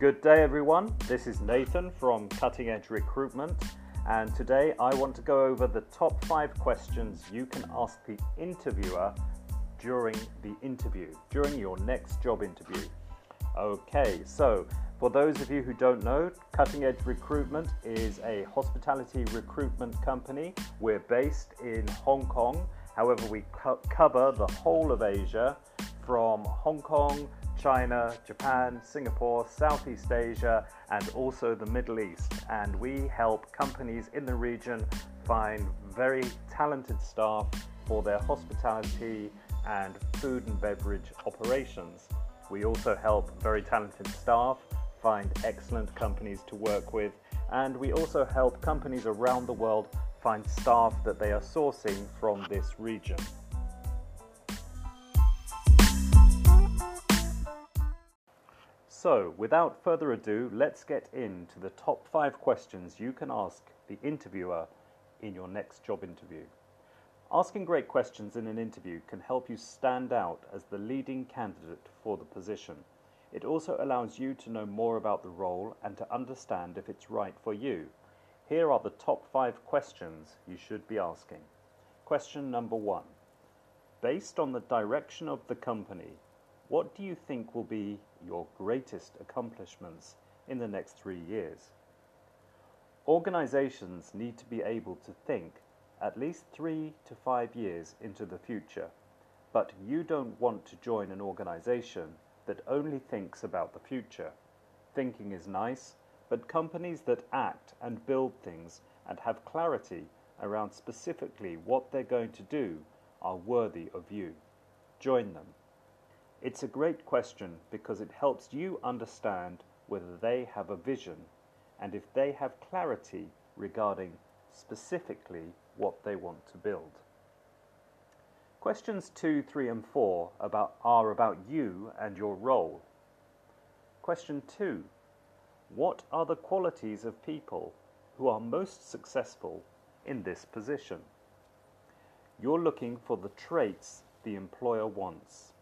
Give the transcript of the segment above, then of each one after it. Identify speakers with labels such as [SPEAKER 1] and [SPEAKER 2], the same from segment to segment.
[SPEAKER 1] Good day, everyone. This is Nathan from Cutting Edge Recruitment, and today I want to go over the top five questions you can ask the interviewer during the interview, during your next job interview. Okay, so for those of you who don't know, Cutting Edge Recruitment is a hospitality recruitment company. We're based in Hong Kong, however, we co- cover the whole of Asia from Hong Kong China, Japan, Singapore, Southeast Asia, and also the Middle East. And we help companies in the region find very talented staff for their hospitality and food and beverage operations. We also help very talented staff find excellent companies to work with, and we also help companies around the world find staff that they are sourcing from this region. So, without further ado, let's get into the top five questions you can ask the interviewer in your next job interview. Asking great questions in an interview can help you stand out as the leading candidate for the position. It also allows you to know more about the role and to understand if it's right for you. Here are the top five questions you should be asking. Question number one Based on the direction of the company, what do you think will be your greatest accomplishments in the next three years? Organizations need to be able to think at least three to five years into the future, but you don't want to join an organization that only thinks about the future. Thinking is nice, but companies that act and build things and have clarity around specifically what they're going to do are worthy of you. Join them. It's a great question because it helps you understand whether they have a vision and if they have clarity regarding specifically what they want to build. Questions 2, 3 and 4 about, are about you and your role. Question 2. What are the qualities of people who are most successful in this position? You're looking for the traits the employer wants.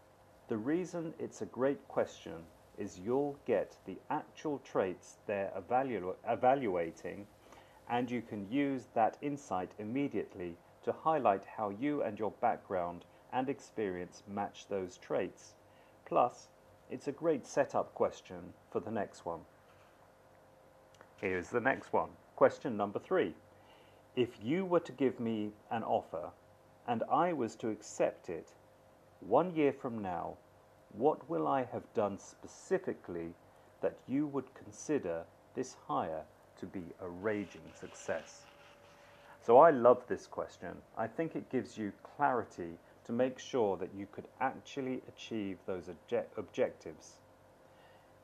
[SPEAKER 1] The reason it's a great question is you'll get the actual traits they're evalu- evaluating and you can use that insight immediately to highlight how you and your background and experience match those traits. Plus, it's a great setup question for the next one. Here's the next one. Question number three. If you were to give me an offer and I was to accept it, one year from now, what will I have done specifically that you would consider this hire to be a raging success? So I love this question. I think it gives you clarity to make sure that you could actually achieve those obje- objectives.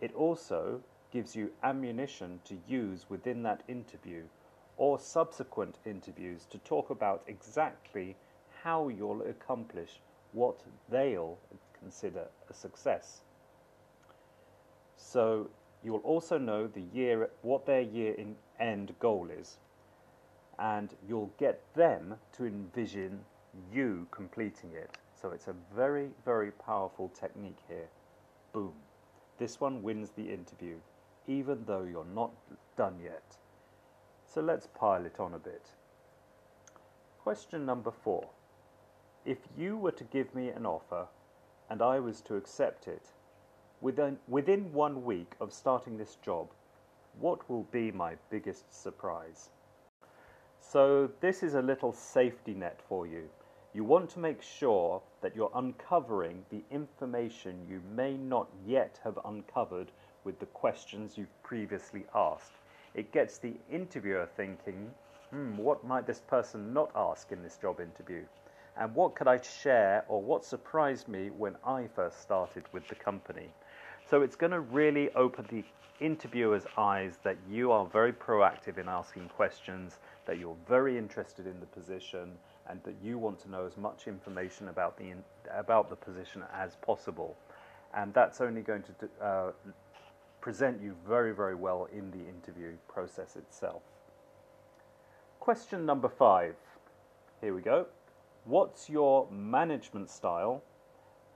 [SPEAKER 1] It also gives you ammunition to use within that interview or subsequent interviews to talk about exactly how you'll accomplish what they'll consider a success. So you'll also know the year what their year in end goal is and you'll get them to envision you completing it. So it's a very very powerful technique here. Boom. This one wins the interview even though you're not done yet. So let's pile it on a bit. Question number 4. If you were to give me an offer and I was to accept it, within, within one week of starting this job, what will be my biggest surprise? So, this is a little safety net for you. You want to make sure that you're uncovering the information you may not yet have uncovered with the questions you've previously asked. It gets the interviewer thinking, hmm, what might this person not ask in this job interview? And what could I share or what surprised me when I first started with the company. So it's going to really open the interviewer's eyes that you are very proactive in asking questions, that you're very interested in the position, and that you want to know as much information about the about the position as possible. And that's only going to uh, present you very, very well in the interview process itself. Question number five. Here we go. What's your management style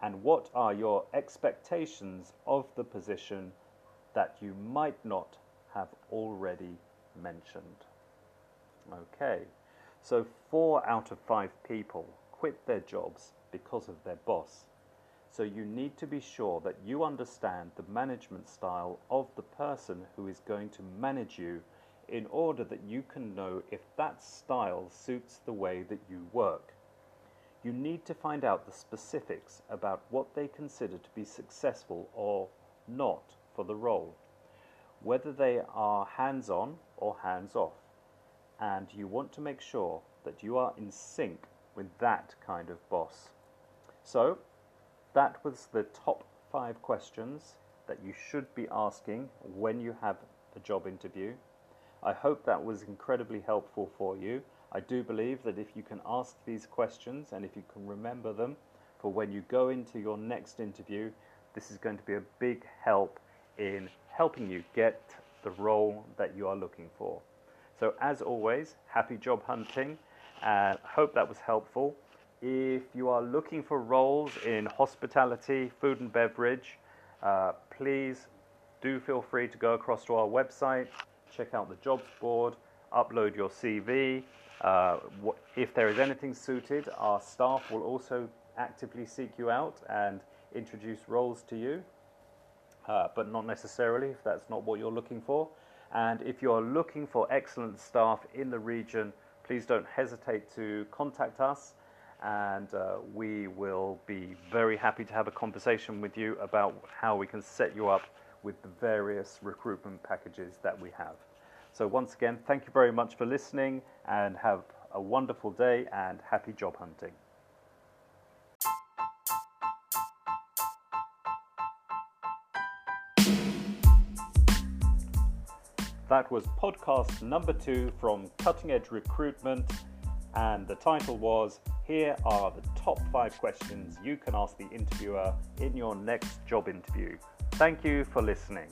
[SPEAKER 1] and what are your expectations of the position that you might not have already mentioned. Okay, so four out of five people quit their jobs because of their boss. So you need to be sure that you understand the management style of the person who is going to manage you in order that you can know if that style suits the way that you work. You need to find out the specifics about what they consider to be successful or not for the role, whether they are hands on or hands off, and you want to make sure that you are in sync with that kind of boss. So, that was the top five questions that you should be asking when you have a job interview. I hope that was incredibly helpful for you. I do believe that if you can ask these questions and if you can remember them for when you go into your next interview, this is going to be a big help in helping you get the role that you are looking for. So, as always, happy job hunting and hope that was helpful. If you are looking for roles in hospitality, food and beverage, uh, please do feel free to go across to our website, check out the jobs board, upload your CV. Uh, if there is anything suited, our staff will also actively seek you out and introduce roles to you, uh, but not necessarily if that's not what you're looking for. And if you're looking for excellent staff in the region, please don't hesitate to contact us and uh, we will be very happy to have a conversation with you about how we can set you up with the various recruitment packages that we have. So, once again, thank you very much for listening and have a wonderful day and happy job hunting. That was podcast number two from Cutting Edge Recruitment, and the title was Here are the top five questions you can ask the interviewer in your next job interview. Thank you for listening.